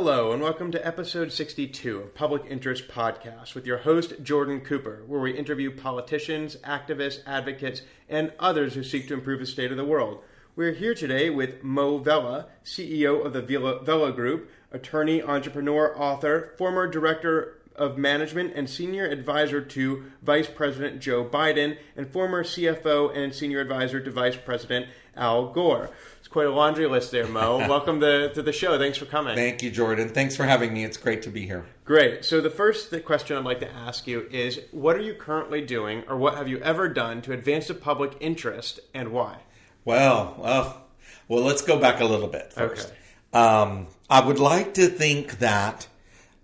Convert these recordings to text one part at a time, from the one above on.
Hello, and welcome to episode 62 of Public Interest Podcast with your host, Jordan Cooper, where we interview politicians, activists, advocates, and others who seek to improve the state of the world. We're here today with Moe Vela, CEO of the Vela, Vela Group, attorney, entrepreneur, author, former director of management and senior advisor to Vice President Joe Biden, and former CFO and senior advisor to Vice President Al Gore. It's quite a laundry list there, Moe. Welcome to, to the show. Thanks for coming. Thank you, Jordan. Thanks for having me. It's great to be here. Great. So, the first question I'd like to ask you is what are you currently doing, or what have you ever done to advance the public interest, and why? Well, well, well let's go back a little bit first. Okay. Um, I would like to think that.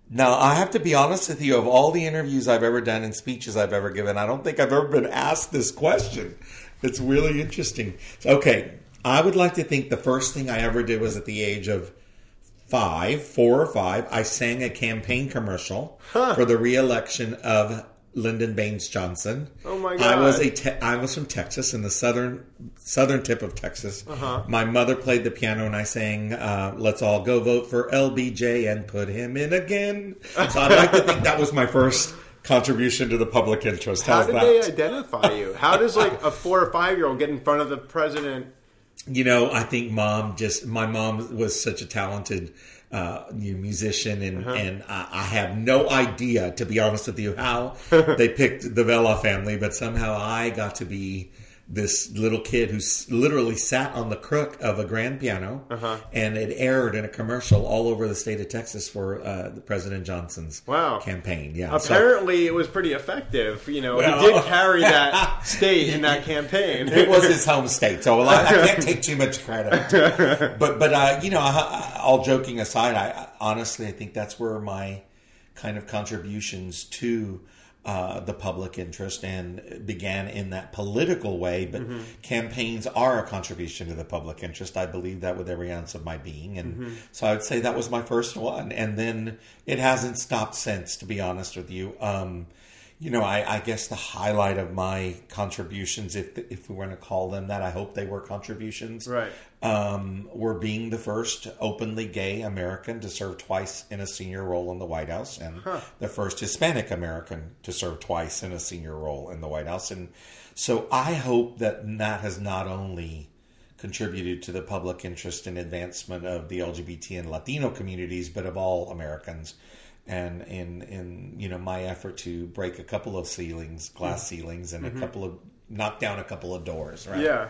Now, I have to be honest with you, of all the interviews I've ever done and speeches I've ever given, I don't think I've ever been asked this question. It's really interesting. Okay, I would like to think the first thing I ever did was at the age of five, four or five, I sang a campaign commercial huh. for the reelection of Lyndon Baines Johnson. Oh my god! I was a te- I was from Texas in the southern southern tip of Texas. Uh-huh. My mother played the piano and I sang uh, "Let's all go vote for LBJ and put him in again." So I'd like to think that was my first contribution to the public interest. How's How did that? they identify you? How does like a four or five year old get in front of the president? You know, I think mom just my mom was such a talented uh, musician, and uh-huh. and I, I, have no idea, to be honest with you, how they picked the Vela family, but somehow I got to be this little kid who literally sat on the crook of a grand piano, uh-huh. and it aired in a commercial all over the state of Texas for uh, the President Johnson's wow. campaign. Yeah, apparently so, it was pretty effective. You know, well, he did carry that state in that campaign. it was his home state, so I, I can't take too much credit. but but uh, you know, all joking aside, I honestly I think that's where my kind of contributions to uh, the public interest and began in that political way. But mm-hmm. campaigns are a contribution to the public interest. I believe that with every ounce of my being. And mm-hmm. so I would say that was my first one. And then it hasn't stopped since, to be honest with you. Um, you know, I, I, guess the highlight of my contributions, if if we were to call them that, I hope they were contributions. Right. Um, were being the first openly gay American to serve twice in a senior role in the White House, and huh. the first Hispanic American to serve twice in a senior role in the White House, and so I hope that that has not only contributed to the public interest and advancement of the LGBT and Latino communities, but of all Americans and in in you know my effort to break a couple of ceilings, glass mm-hmm. ceilings, and mm-hmm. a couple of knock down a couple of doors. Right? Yeah.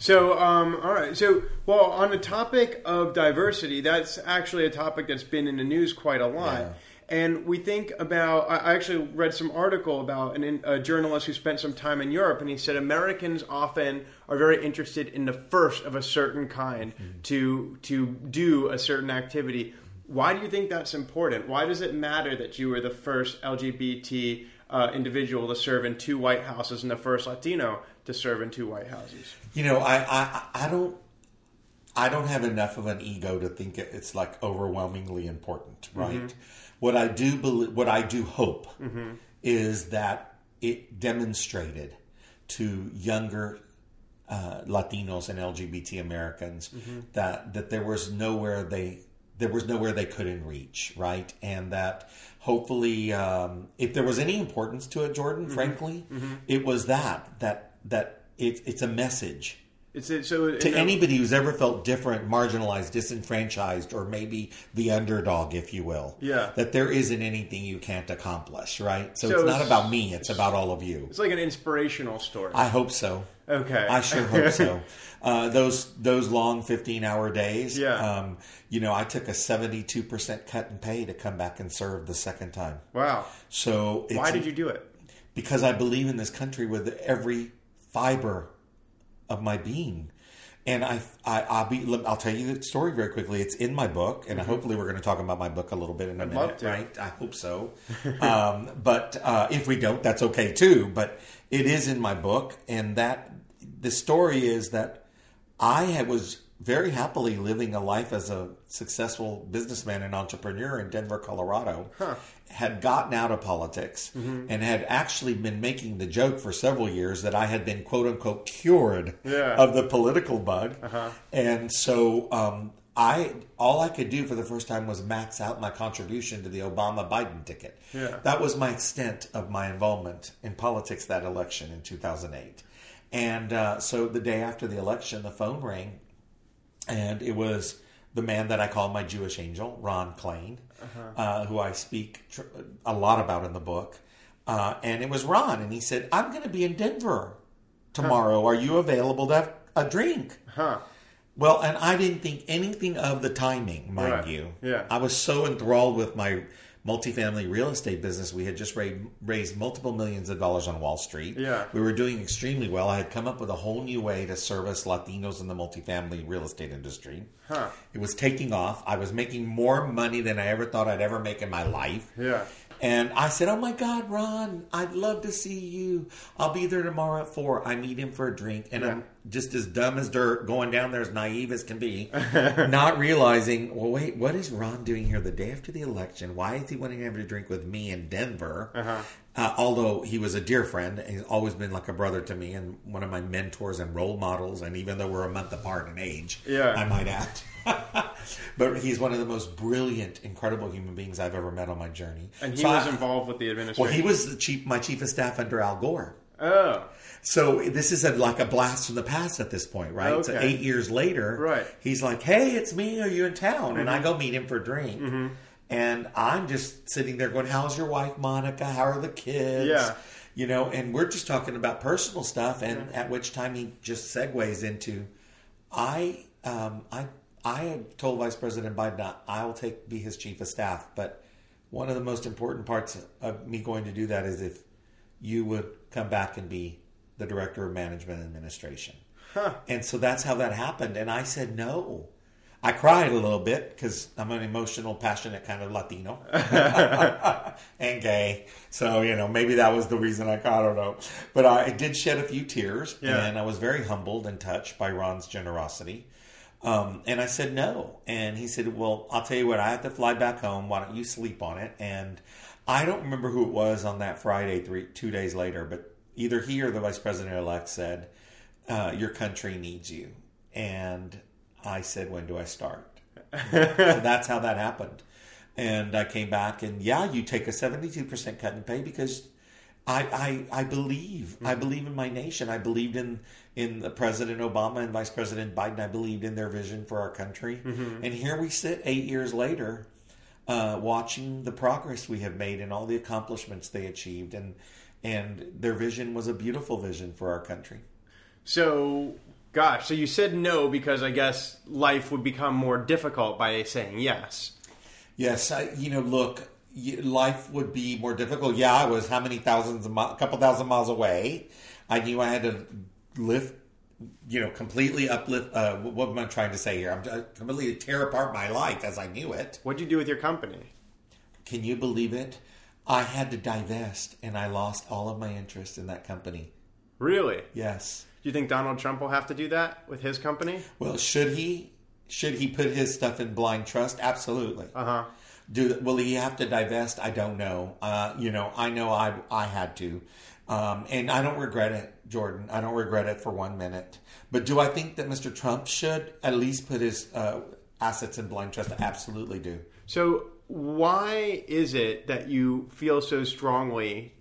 So, um, all right. So, well, on the topic of diversity, that's actually a topic that's been in the news quite a lot. Yeah. And we think about, I actually read some article about an, a journalist who spent some time in Europe, and he said Americans often are very interested in the first of a certain kind mm-hmm. to, to do a certain activity. Why do you think that's important? Why does it matter that you were the first LGBT uh, individual to serve in two White Houses and the first Latino to serve in two White Houses? You know, I, I, I don't. I don't have enough of an ego to think it's like overwhelmingly important, mm-hmm. right? Mm-hmm. What I do believe, what I do hope, mm-hmm. is that it demonstrated to younger uh, Latinos and LGBT Americans mm-hmm. that that there was nowhere they there was nowhere they couldn't reach, right? And that hopefully, um, if there was any importance to it, Jordan, mm-hmm. frankly, mm-hmm. it was that that that it, it's a message. It's a, so to anybody who's ever felt different, marginalized, disenfranchised, or maybe the underdog, if you will. Yeah. That there isn't anything you can't accomplish, right? So, so it's, it's not about me; it's, it's about all of you. It's like an inspirational story. I hope so. Okay. I sure hope so. Uh, those those long fifteen hour days. Yeah. Um, you know, I took a seventy two percent cut in pay to come back and serve the second time. Wow. So why did you do it? Because I believe in this country with every fiber of my being. And I, I, will be. I'll tell you the story very quickly. It's in my book, and mm-hmm. hopefully we're going to talk about my book a little bit in a I'd minute, right? I hope so. um, but uh, if we don't, that's okay too. But it is in my book, and that the story is that I was very happily living a life as a successful businessman and entrepreneur in Denver, Colorado. Huh. Had gotten out of politics mm-hmm. and had actually been making the joke for several years that I had been quote unquote cured yeah. of the political bug. Uh-huh. And so um, I all I could do for the first time was max out my contribution to the Obama Biden ticket. Yeah. That was my extent of my involvement in politics that election in 2008. And uh, so the day after the election, the phone rang, and it was the man that I call my Jewish angel, Ron Klain, uh, who I speak tr- a lot about in the book. Uh, and it was Ron, and he said, "I'm going to be in Denver tomorrow. Are you available to have a drink?" Huh. Well, and I didn't think anything of the timing, mind Right. you. Yeah. I was so enthralled with my multifamily real estate business. We had just raised, raised multiple millions of dollars on Wall Street. Yeah. We were doing extremely well. I had come up with a whole new way to service Latinos in the multifamily real estate industry. Huh. It was taking off. I was making more money than I ever thought I'd ever make in my life. Yeah. And I said, Oh my God, Ron, I'd love to see you. I'll be there tomorrow at four. I meet him for a drink. And I'm just as dumb as dirt, going down there as naive as can be, not realizing, well, wait, what is Ron doing here the day after the election? Why is he wanting to have a drink with me in Denver? Uh, although he was a dear friend, he's always been like a brother to me and one of my mentors and role models. And even though we're a month apart in age, Yeah. I might add. but he's one of the most brilliant, incredible human beings I've ever met on my journey. And he So was I- involved with the administration. Well, he was the chief, my chief of staff under Al Gore. Oh. So this is a, like a blast from the past at this point, right? So eight years later, Right. He's like, "Hey, it's me. Are you in town?" And I go meet him for a drink, Mm-hmm. and I'm just sitting there going, "How's your wife, Monica? How are the kids?" Yeah. You know, and we're just talking about personal stuff, and at which time he just segues into, I, um, I, I had told Vice President Biden I will take be his chief of staff, but one of the most important parts of me going to do that is if you would come back and be the director of management and administration. And so that's how that happened. And I said no. I cried a little bit because I'm an emotional, passionate kind of Latino and gay. So, you know, maybe that was the reason I. I don't know. But I did shed a few tears Yeah. and I was very humbled and touched by Ron's generosity. Um, and I said no. And he said, Well, I'll tell you what, I have to fly back home. Why don't you sleep on it? And I don't remember who it was on that Friday, three, two days later, but either he or the vice president elect said, uh, Your country needs you. And I said, When do I start? so that's how that happened. And I came back, and yeah, you take a 72% cut in pay because I, I, I believe. I believe in my nation. I believed in, in President Obama and Vice President Biden. I believed in their vision for our country. And here we sit eight years later, uh, watching the progress we have made and all the accomplishments they achieved. And, and their vision was a beautiful vision for our country. So, gosh, so you said no because I guess life would become more difficult by saying yes. Yes, I, you know, look, life would be more difficult. Yeah, I was how many thousands mi- a couple thousand miles away. I knew I had to lift, you know, completely uplift. Uh, what am I trying to say here? I'm uh, completely tear apart my life as I knew it. What'd you do with your company? Can you believe it? I had to divest, and I lost all of my interest in that company. Really? Yes. Do you think Donald Trump will have to do that with his company? Well, should he? Should he put his stuff in blind trust? Absolutely. Uh huh. Do will he have to divest? I don't know. Uh, you know, I know I I had to, um, and I don't regret it, Jordan. I don't regret it for one minute. But do I think that Mr. Trump should at least put his uh, assets in blind trust? I absolutely do. So, why is it that you feel so strongly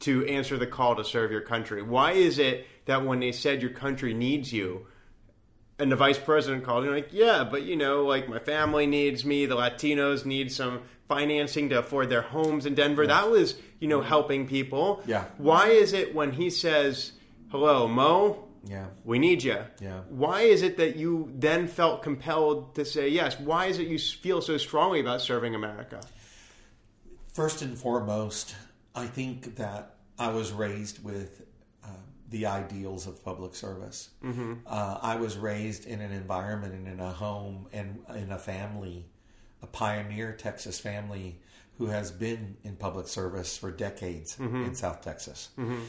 to answer the call to serve your country? Why is it that when they said your country needs you, and the vice president called, you're like, yeah, but you know, like my family needs me, the Latinos need some financing to afford their homes in Denver. That was, you know, helping people. Yeah. Why is it when he says, hello, Moe, Yeah. we need you. Yeah. Why is it that you then felt compelled to say yes? Why is it you feel so strongly about serving America? First and foremost, I think that I was raised with uh, the ideals of public service. Mm-hmm. Uh, I was raised in an environment and in a home and in a family, a pioneer Texas family who has been in public service for decades in South Texas.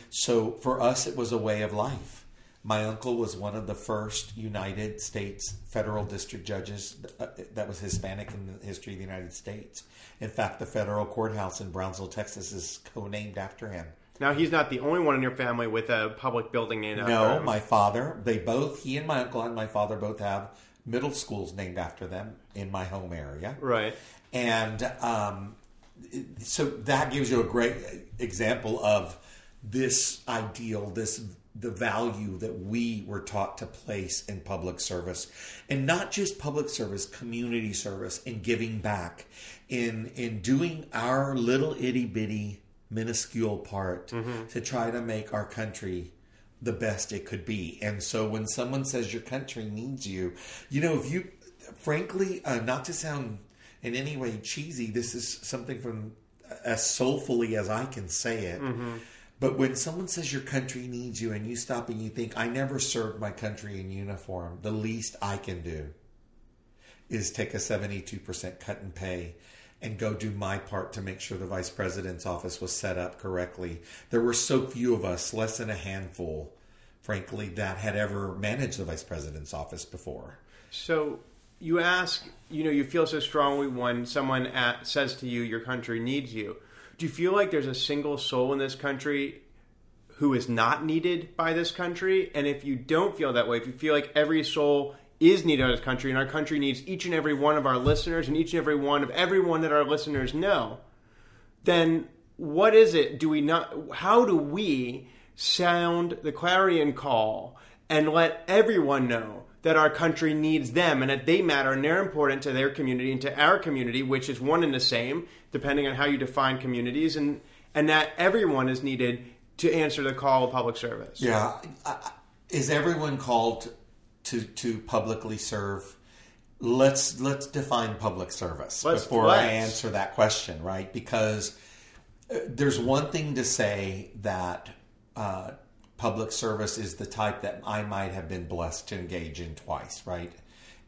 So for us, it was a way of life. My uncle was one of the first United States federal district judges uh, that was Hispanic in the history of the United States. In fact, the federal courthouse in Brownsville, Texas, is co-named after him. Now he's not the only one in your family with a public building named after No, him. my father. They both, he and my uncle and my father both have middle schools named after them in my home area. Right. And um, so that gives you a great example of this ideal, this the value that we were taught to place in public service and not just public service community service in giving back in in doing our little itty bitty minuscule part mm-hmm. to try to make our country the best it could be and so when someone says your country needs you you know if you frankly uh, not to sound in any way cheesy this is something from as soulfully as i can say it mm-hmm but when someone says your country needs you and you stop and you think, I never served my country in uniform, the least I can do is take a 72% cut in pay and go do my part to make sure the vice president's office was set up correctly. There were so few of us, less than a handful, frankly, that had ever managed the vice president's office before. So you ask, you know, you feel so strongly when someone at, says to you, your country needs you do you feel like there's a single soul in this country who is not needed by this country? And if you don't feel that way, if you feel like every soul is needed in this country and our country needs each and every one of our listeners and each and every one of everyone that our listeners know, then what is it? Do we not, how do we sound the clarion call and let everyone know that our country needs them and that they matter and they're important to their community and to our community, which is one and the same, depending on how you define communities, and and that everyone is needed to answer the call of public service. Yeah, is everyone called to to publicly serve? Let's let's define public service let's, before let's. I answer that question, right? Because uh, there's one thing to say that. Uh, public service is the type that I might have been blessed to engage in twice, right?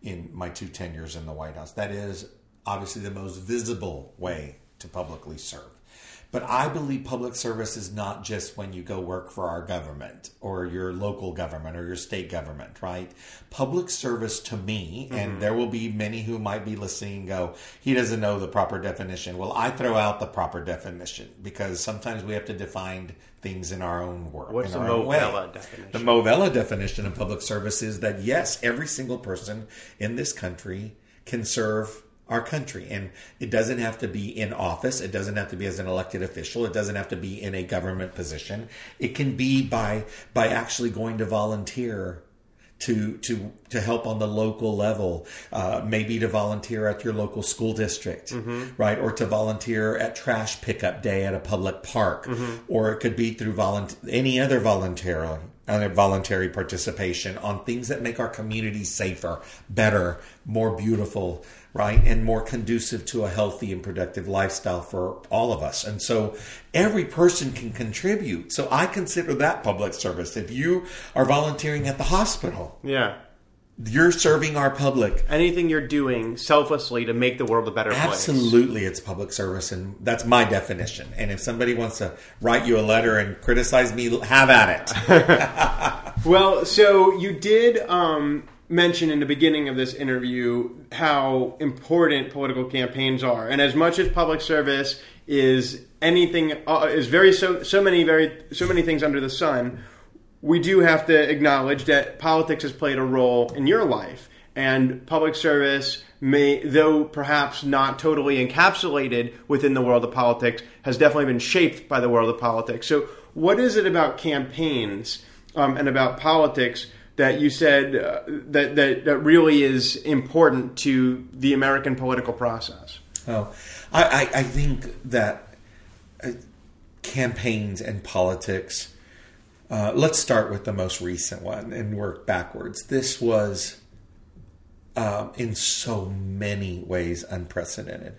In my two tenures in the White House. That is obviously the most visible way to publicly serve. But I believe public service is not just when you go work for our government or your local government or your state government, right? Public service to me, mm-hmm. and there will be many who might be listening and go, he doesn't know the proper definition. Well, I throw out the proper definition because sometimes we have to define things in our own work. What's the Moe Vela definition? The Moe Vela definition of public service is that yes, every single person in this country can serve our country. And it doesn't have to be in office. It doesn't have to be as an elected official. It doesn't have to be in a government position. It can be by by actually going to volunteer to to to help on the local level, uh, maybe to volunteer at your local school district, mm-hmm. right, or to volunteer at trash pickup day at a public park, mm-hmm. or it could be through volunteer any other voluntary voluntary participation on things that make our community safer, better, more beautiful, right? And more conducive to a healthy and productive lifestyle for all of us. And so every person can contribute. So I consider that public service. If you are volunteering at the hospital, yeah. You're serving our public. Anything you're doing selflessly to make the world a better Absolutely, place. Absolutely, it's public service, and that's my definition. And if somebody wants to write you a letter and criticize me, have at it. well, so you did um, mention in the beginning of this interview how important political campaigns are, and as much as public service is anything uh, is very so so many very so many things under the sun, we do have to acknowledge that politics has played a role in your life, and public service may, though perhaps not totally encapsulated within the world of politics, has definitely been shaped by the world of politics. So, what is it about campaigns um, and about politics? that you said uh, that, that that really is important to the American political process? Oh, I, I, I think that uh, campaigns and politics. Uh, let's start with the most recent one and work backwards. This was, um, in so many ways, unprecedented,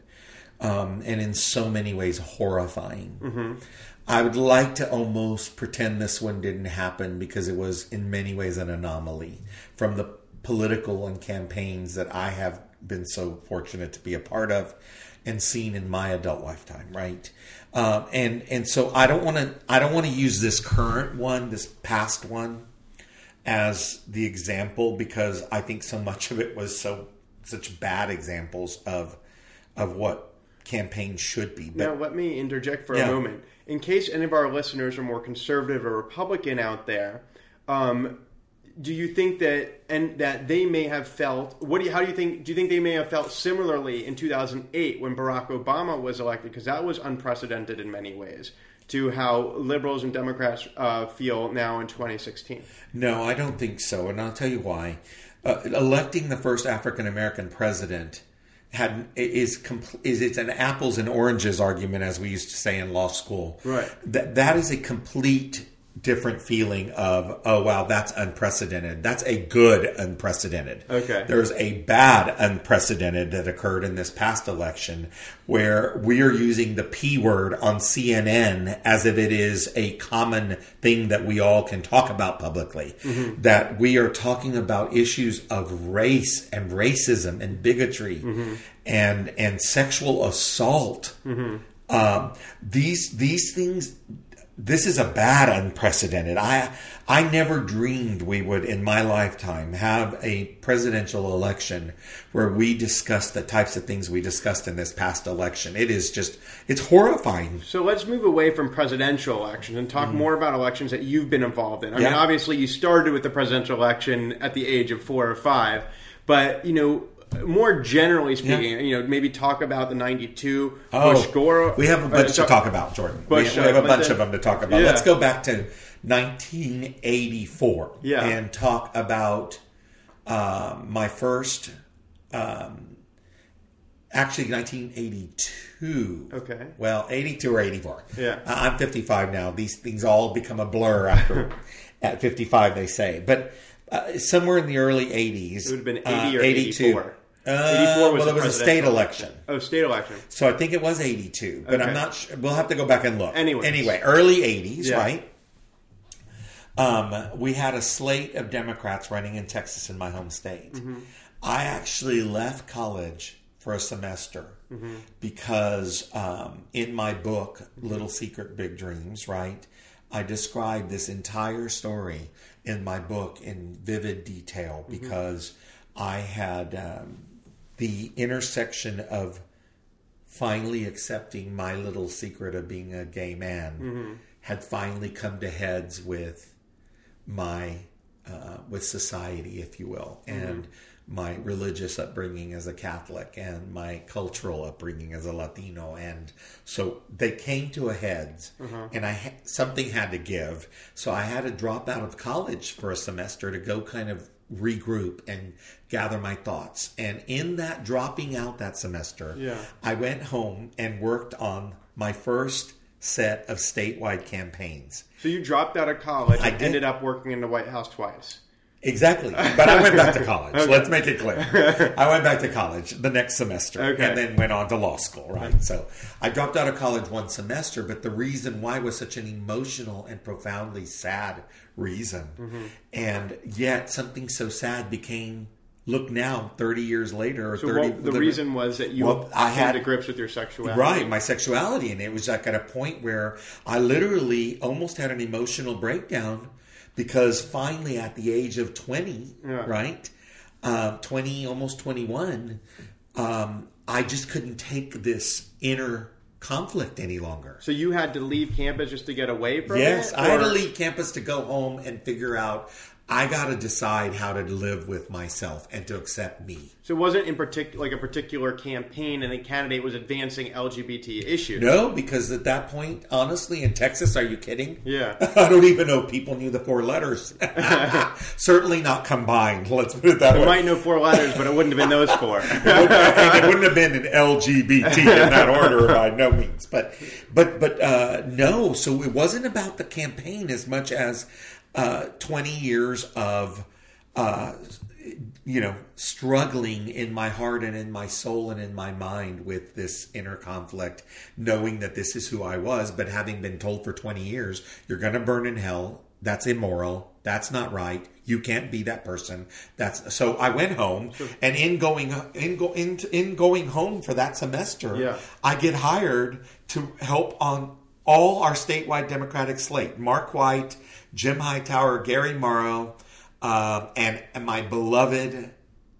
um, and in so many ways horrifying. Mm-hmm. I would like to almost pretend this one didn't happen because it was in many ways an anomaly from the political and campaigns that I have been so fortunate to be a part of and seen in my adult lifetime, right? Um, and and so I don't want to I don't want to use this current one, this past one, as the example because I think so much of it was so such bad examples of of what campaigns should be. But, now let me interject for yeah. a moment in case any of our listeners are more conservative or Republican out there, um, do you think that and that they may have felt what do you how do you think do you think they may have felt similarly in 2008 when Barack Obama was elected because that was unprecedented in many ways to how liberals and Democrats uh, feel now in 2016? No, I don't think so, and I'll tell you why. Uh, electing the first African American president had is is it's an apples and oranges argument, as we used to say in law school. Right. That that is a complete different feeling of oh wow that's unprecedented that's a good unprecedented okay there's a bad unprecedented that occurred in this past election where we are using the p word on cnn as if it is a common thing that we all can talk about publicly mm-hmm. that we are talking about issues of race and racism and bigotry mm-hmm. and and sexual assault mm-hmm. um, these these things this is a bad unprecedented. I I never dreamed we would in my lifetime have a presidential election where we discuss the types of things we discussed in this past election. It is just it's horrifying. So let's move away from presidential elections and talk mm. more about elections that you've been involved in. I yeah. mean, obviously you started with the presidential election at the age of 4 or 5, but you know, more generally speaking, yeah. you know, maybe talk about the '92 oh, Bush Gore. We have a bunch uh, to talk about, Jordan. Bush, we, we, have a bunch of them to talk about. Yeah. Let's go back to 1984 yeah. and talk about um, my first. Um, actually, 1982. Okay. Well, 82 or 84. Yeah. I'm 55 now. These things all become a blur after at 55. They say, but uh, somewhere in the early 80s. It would have been 80 uh, or 82. 84. Uh, 84 was well, it was a state election. Oh, state election. So I think it was 82, but okay. I'm not sure. We'll have to go back and look. Anyway, anyway, early 80s, yeah. right? Um, we had a slate of Democrats running in Texas in my home state. Mm-hmm. I actually left college for a semester mm-hmm. because because in my book, Little Secret, Big Dreams, right, I described this entire story in my book in vivid detail mm-hmm. because mm-hmm. I had um, the intersection of finally accepting my little secret of being a gay man mm-hmm. had finally come to heads with my uh, with society, if you will, mm-hmm. and my religious upbringing as a Catholic and my cultural upbringing as a Latino, and so they came to a heads, uh-huh. and I something had to give, so I had to drop out of college for a semester to go kind of regroup and gather my thoughts. And in that dropping out that semester, yeah. I went home and worked on my first set of statewide campaigns. So you dropped out of college I and ended up working in the White House twice. Exactly. But I went back to college. okay. Let's make it clear. I went back to college the next semester okay. and then went on to law school, right? So I dropped out of college one semester, but the reason why was such an emotional and profoundly sad reason. Mm-hmm. And yet something so sad became look now 30 years later or so 30 the reason was that you well, I had to grips with your sexuality right my sexuality and it was like at a point where I literally almost had an emotional breakdown because finally at the age of 20 yeah. right uh, 20 almost 21 um, i just couldn't take this inner conflict any longer so you had to leave campus just to get away from yes, it yes i had to leave campus to go home and figure out I got to decide how to live with myself and to accept me. So it wasn't in particular like a particular campaign and the candidate was advancing LGBT issues. No, because at that point, honestly, in Texas, are you kidding? Yeah. I don't even know people knew the four letters. Certainly not combined. Let's put it that they way. might know four letters, but it wouldn't have been those four. and it wouldn't have been an LGBT in that order by no means. But but but uh, no. So it wasn't about the campaign as much as uh, 20 years of, uh, you know, struggling in my heart and in my soul and in my mind with this inner conflict, knowing that this is who I was, but having been told for 20 years, you're going to burn in hell. That's immoral. That's not right. You can't be that person. That's so. I went home, and in going in go in, in going home for that semester, yeah. I get hired to help on all our statewide Democratic slate. Mark White, Jim Hightower, Garry Mauro, uh, and, and my beloved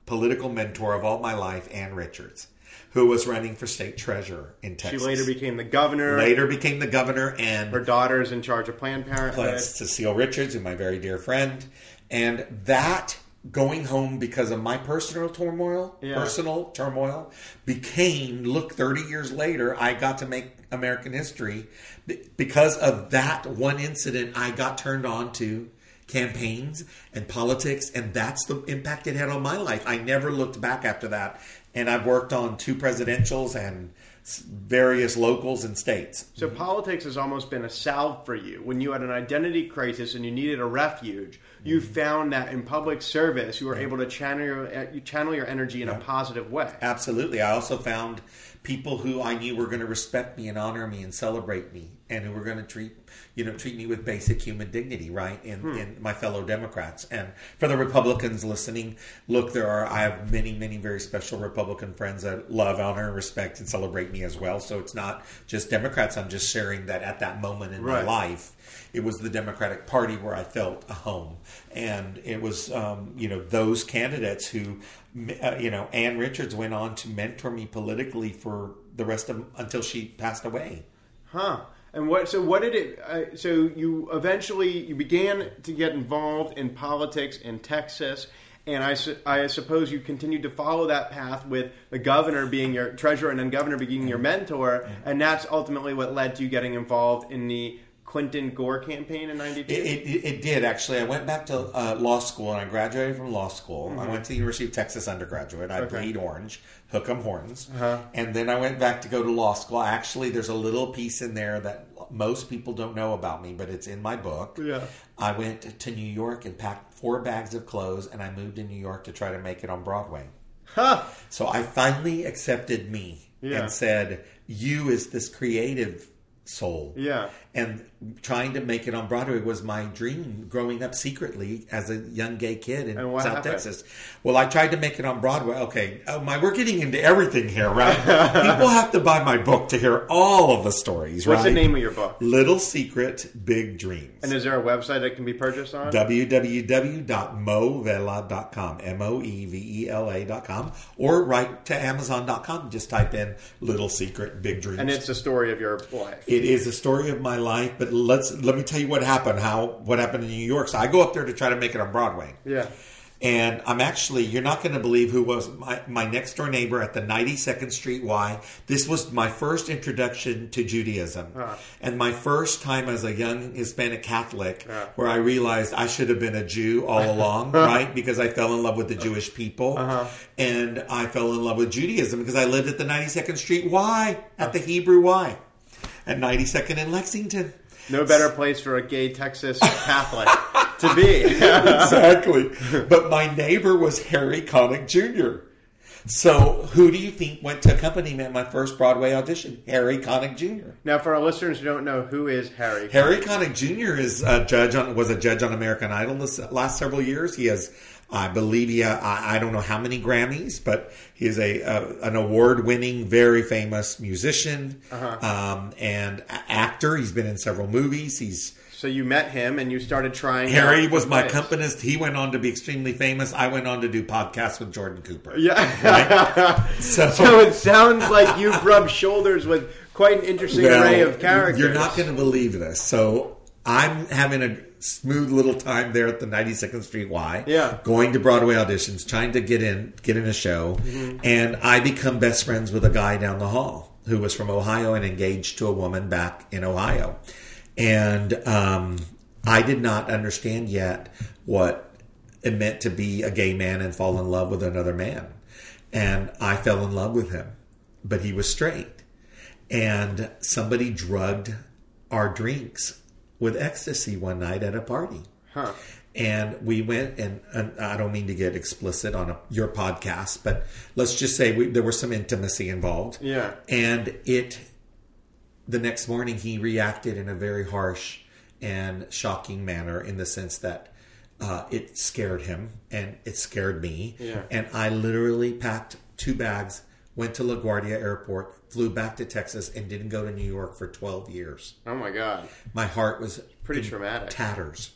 political mentor of all my life, Ann Richards who was running for state treasurer in Texas. She later became the governor. Later became the governor, and her daughter's in charge of Planned Parenthood. Cecile Richards, who's my very dear friend, And that going home because of my personal turmoil, Yeah. personal turmoil, became look 30 years later, I got to make American history because of that one incident. I got turned on to campaigns and politics, and that's the impact it had on my life. I never looked back after that, and I've worked on two presidentials and various locals and states. So politics has almost been a salve for you. When you had an identity crisis and you needed a refuge, you Mm-hmm. found that in public service you were able to channel your you channel your energy in a positive way. Absolutely. I also found people who I knew were going to respect me and honor me and celebrate me, and who were going to treat you know treat me with basic human dignity, right? In, in my fellow Democrats, and for the Republicans listening, look, there are I have many many very special Republican friends that love, honor, and respect and celebrate me as well. So it's not just Democrats. I'm just sharing that at that moment in Right. my life it was the Democratic Party where I felt a home, and it was um, you know those candidates who uh, you know Ann Richards went on to mentor me politically for the rest of until she passed away. Huh. And what? So what did it? Uh, so you eventually you began to get involved in politics in Texas, and I, su- I suppose you continued to follow that path with the governor being your treasurer and then governor being your mentor, and that's ultimately what led to you getting involved in the Clinton Gore campaign in '92. It, it, it did actually. I went back to uh, law school and I graduated from law school. I went to the University of Texas undergraduate. I Okay. bleed orange, hook 'em horns, Uh-huh. and then I went back to go to law school. Actually, there's a little piece in there that most people don't know about me, but it's in my book. Yeah. I went to New York and packed four bags of clothes, and I moved to New York to try to make it on Broadway. Huh. So I finally accepted me Yeah. and said, "You is this creative soul." Yeah. And trying to make it on Broadway was my dream growing up secretly as a young gay kid in South happened? Texas. Well, I tried to make it on Broadway. Okay, oh my, we're getting into everything here, right? People have to buy my book to hear all of the stories, What's right? the name of your book? Little Secret, Big Dreams. And is there a website that can be purchased on? www.moevela.com, M-O-E-V-E-L-A.com, or write to Amazon.com. Just type in Little Secret, Big Dreams. and it's the story of your life. It is a story of my life, but let's let me tell you what happened. How what happened in New York? So I go up there to try to make it on Broadway, Yeah. and I'm actually you're not going to believe who was my, my next door neighbor at the 92nd Street Y. This was my first introduction to Judaism, Huh. and my first time as a young Hispanic Catholic, Yeah. where I realized I should have been a Jew all along, right? Because I fell in love with the Jewish people, Uh-huh. and I fell in love with Judaism because I lived at the 92nd Street Y at the Hebrew Y at 92nd in Lexington. No better place for a gay Texas Catholic to be. exactly. But my neighbor was Harry Connick Jr. So who do you think went to accompany me at my first Broadway audition? Harry Connick Jr. now, for our listeners who don't know, who is Harry? Harry Connick Jr. is a judge on was a judge on American Idol this last several years. He has, I believe, he I, I don't know how many Grammys, but he is a, an award winning, very famous musician um, and actor. He's been in several movies. He's So you met him and you started trying. Harry was my accompanist. He went on to be extremely famous. I went on to do podcasts with Jordan Cooper. Yeah. So, so it sounds like you've rubbed shoulders with quite an interesting well, array of characters. You're not going to believe this. So I'm having a smooth little time there at the 92nd Street Y. Yeah. Going to Broadway auditions, trying to get in, get in a show, Mm-hmm. and I become best friends with a guy down the hall who was from Ohio and engaged to a woman back in Ohio, and um, I did not understand yet what it meant to be a gay man and fall in love with another man. And I fell in love with him, but he was straight. And somebody drugged our drinks with ecstasy one night at a party. Huh. And we went, and, and I don't mean to get explicit on a, your podcast, but let's just say we, there was some intimacy involved. Yeah. And it, the next morning, he reacted in a very harsh and shocking manner in the sense that uh, it scared him and it scared me. Yeah. And I literally packed two bags, went to LaGuardia Airport, flew back to Texas, and didn't go to New York for 12 years. Oh my God. My heart was Pretty traumatic. tatters.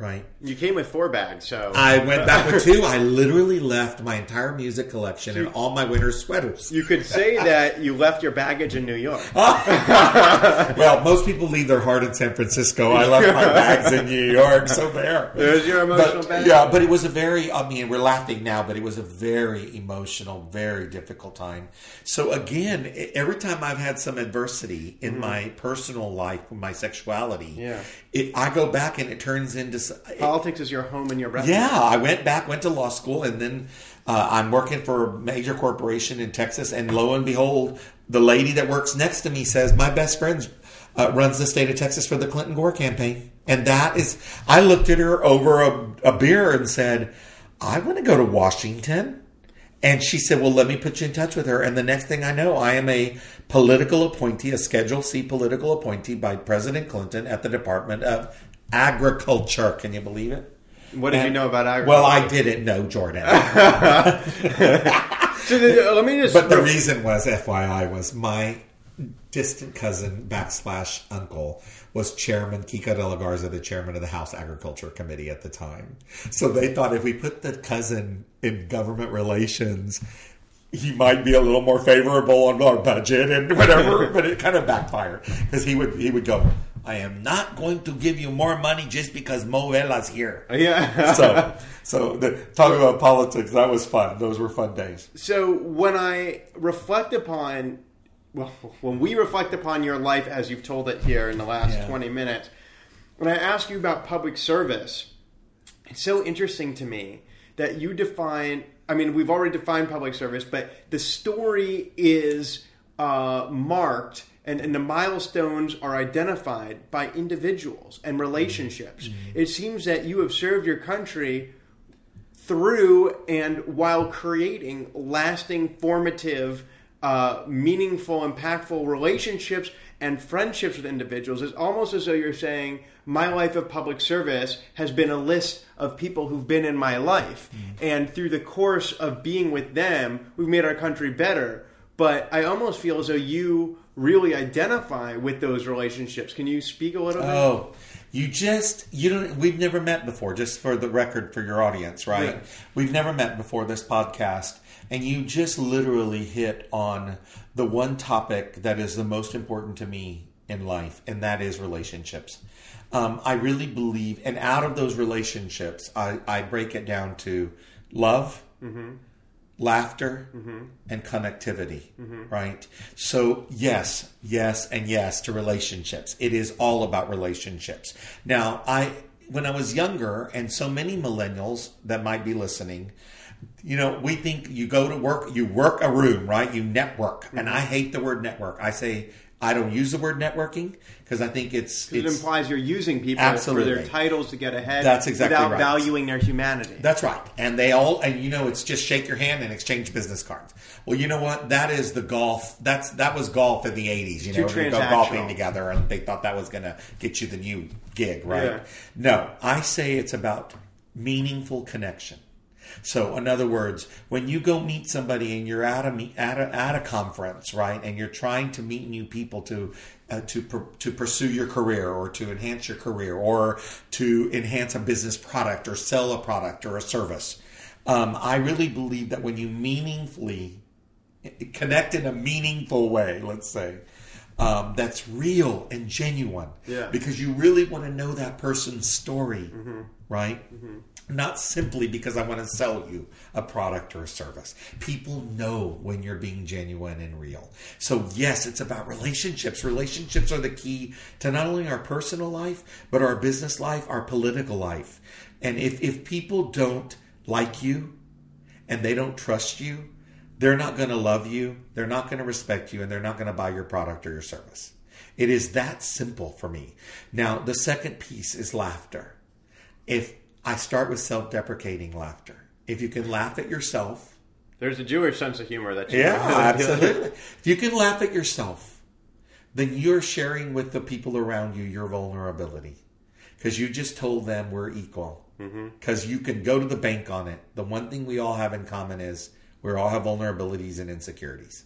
Right? You came with four bags, so I went back with two. I literally left my entire music collection and all my winter sweaters. you could say that you left your baggage in New York. well, most people leave their heart in San Francisco. I left my bags in New York, so there. There's your emotional But, bag. yeah, but it was a very, I mean, we're laughing now, but it was a very emotional, very difficult time. So again, every time I've had some adversity in my personal life, my sexuality, Mm-hmm. Yeah. it, I go back and it turns into, Politics is your home and your refuge. yeah, I went back, went to law school, and then uh, I'm working for a major corporation in Texas. And lo and behold, the lady that works next to me says, "My best friend uh, runs the state of Texas for the Clinton Gore campaign." And that is, I looked at her over a, a beer and said, "I want to go to Washington." And she said, Well, let me put you in touch with her. And the next thing I know, I am a political appointee, a Schedule C political appointee by President Clinton at the Department of Agriculture. Can you believe it? What did you know about agriculture? Well, I didn't know Jordan. So the- let me just. but the reason was, FYI, was my distant cousin backslash uncle was chairman Kika de la Garza, the chairman of the House Agriculture Committee at the time. So they thought if we put the cousin in government relations, he might be a little more favorable on our budget and whatever. but it kind of backfired because he would he would go, "I am not going to give you more money just because Moe Vela's here." yeah. so, so the, talking about politics, that was fun. Those were fun days. So when I reflect upon, well, when we reflect upon your life as you've told it here in the last Yeah. 20 minutes, when I ask you about public service, it's so interesting to me that you define, I mean, we've already defined public service, but the story is uh, marked and, and the milestones are identified by individuals and relationships. It seems that you have served your country through and while creating lasting, formative, uh, meaningful, impactful relationships and friendships with individuals. It's almost as though you're saying, My life of public service has been a list of people who've been in my life. And through the course of being with them, we've made our country better. But I almost feel as though you really identify with those relationships. Can you speak a little bit? Oh, you just you don't. We've never met before. Just for the record, for your audience, right? Right. We've never met before this podcast, and you just literally hit on the one topic that is the most important to me in life, and that is relationships. Um, I really believe, and out of those relationships, I, I break it down to love, laughter mm-hmm. and connectivity mm-hmm. right? So yes yes and yes to relationships. It is all about relationships. Now i when i was younger and so many millennials that might be listening you know we think you go to work you work a room right? You network. And mm-hmm. i hate the word network. I say i don't use the word networking because i think it's it implies you're using people Absolutely. for their titles to get ahead That's exactly without right. valuing their humanity. That's right. And they all, and you know, it's just shake your hand and exchange business cards. Well, you know what? That is the golf. That's that was golf in the '80s. You know, you go golfing together, and they thought that was going to get you the new gig, right? Yeah. No, I say it's about meaningful connection. So, in other words, when you go meet somebody and you're at a at a, at a conference, right, and you're trying to meet new people to uh, to pur- to pursue your career or to enhance your career or to enhance a business product or sell a product or a service, um, I really believe that when you meaningfully connect in a meaningful way, let's say, um, that's real and genuine. Yeah. Because you really want to know that person's story, right? Not simply because I want to sell you a product or a service. People know when you're being genuine and real. So, yes, it's about relationships. Relationships are the key to not only our personal life, but our business life, our political life. And if, if people don't like you and they don't trust you, they're not going to love you, they're not going to respect you, and they're not going to buy your product or your service. It is that simple for me. Now, the second piece is laughter. If I start with self deprecating laughter, if you can laugh at yourself, There's a Jewish sense of humor that you yeah, absolutely. If you can laugh at yourself, then you're sharing with the people around you your vulnerability because you just told them we're equal. Mm-hmm. Because you can go to the bank on it. The one thing we all have in common is we all have vulnerabilities and insecurities.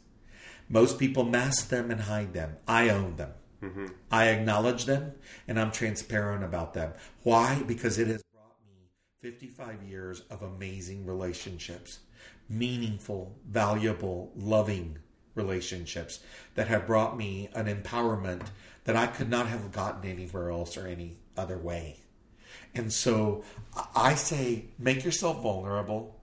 Most people mask them and hide them. I own them. Mm-hmm. I acknowledge them and I'm transparent about them. Why? Because it has brought me 55 years of amazing relationships, meaningful, valuable, loving relationships that have brought me an empowerment that I could not have gotten anywhere else or any other way. And so I say, make yourself vulnerable,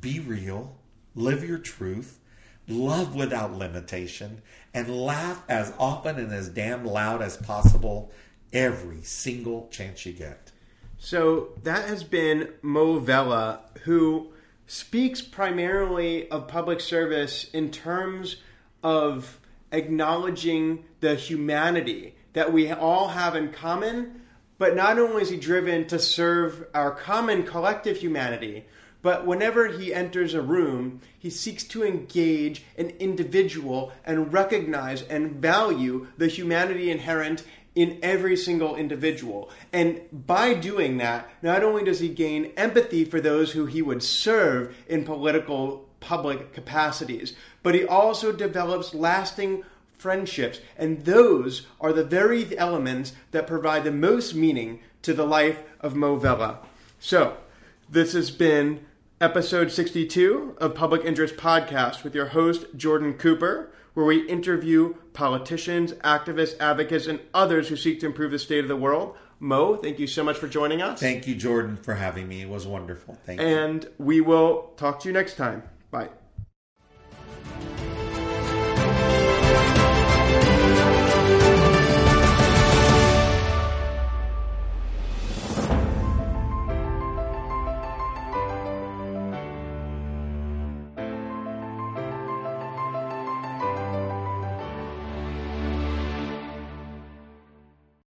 be real, live your truth, love without limitation, and laugh as often and as damn loud as possible every single chance you get. So that has been Moe Vela, who speaks primarily of public service in terms of acknowledging the humanity that we all have in common. But not only is he driven to serve our common collective humanity, but whenever he enters a room, he seeks to engage an individual and recognize and value the humanity inherent in every single individual. And by doing that, not only does he gain empathy for those who he would serve in political public capacities, but he also develops lasting friendships. And those are the very elements that provide the most meaning to the life of Moe Vela. So, this has been episode 62 of Public Interest Podcast with your host, Jordan Cooper, where we interview politicians, activists, advocates, and others who seek to improve the state of the world. Moe, thank you so much for joining us. Thank you, Jordan, for having me. It was wonderful. Thank and you. And we will talk to you next time. Bye.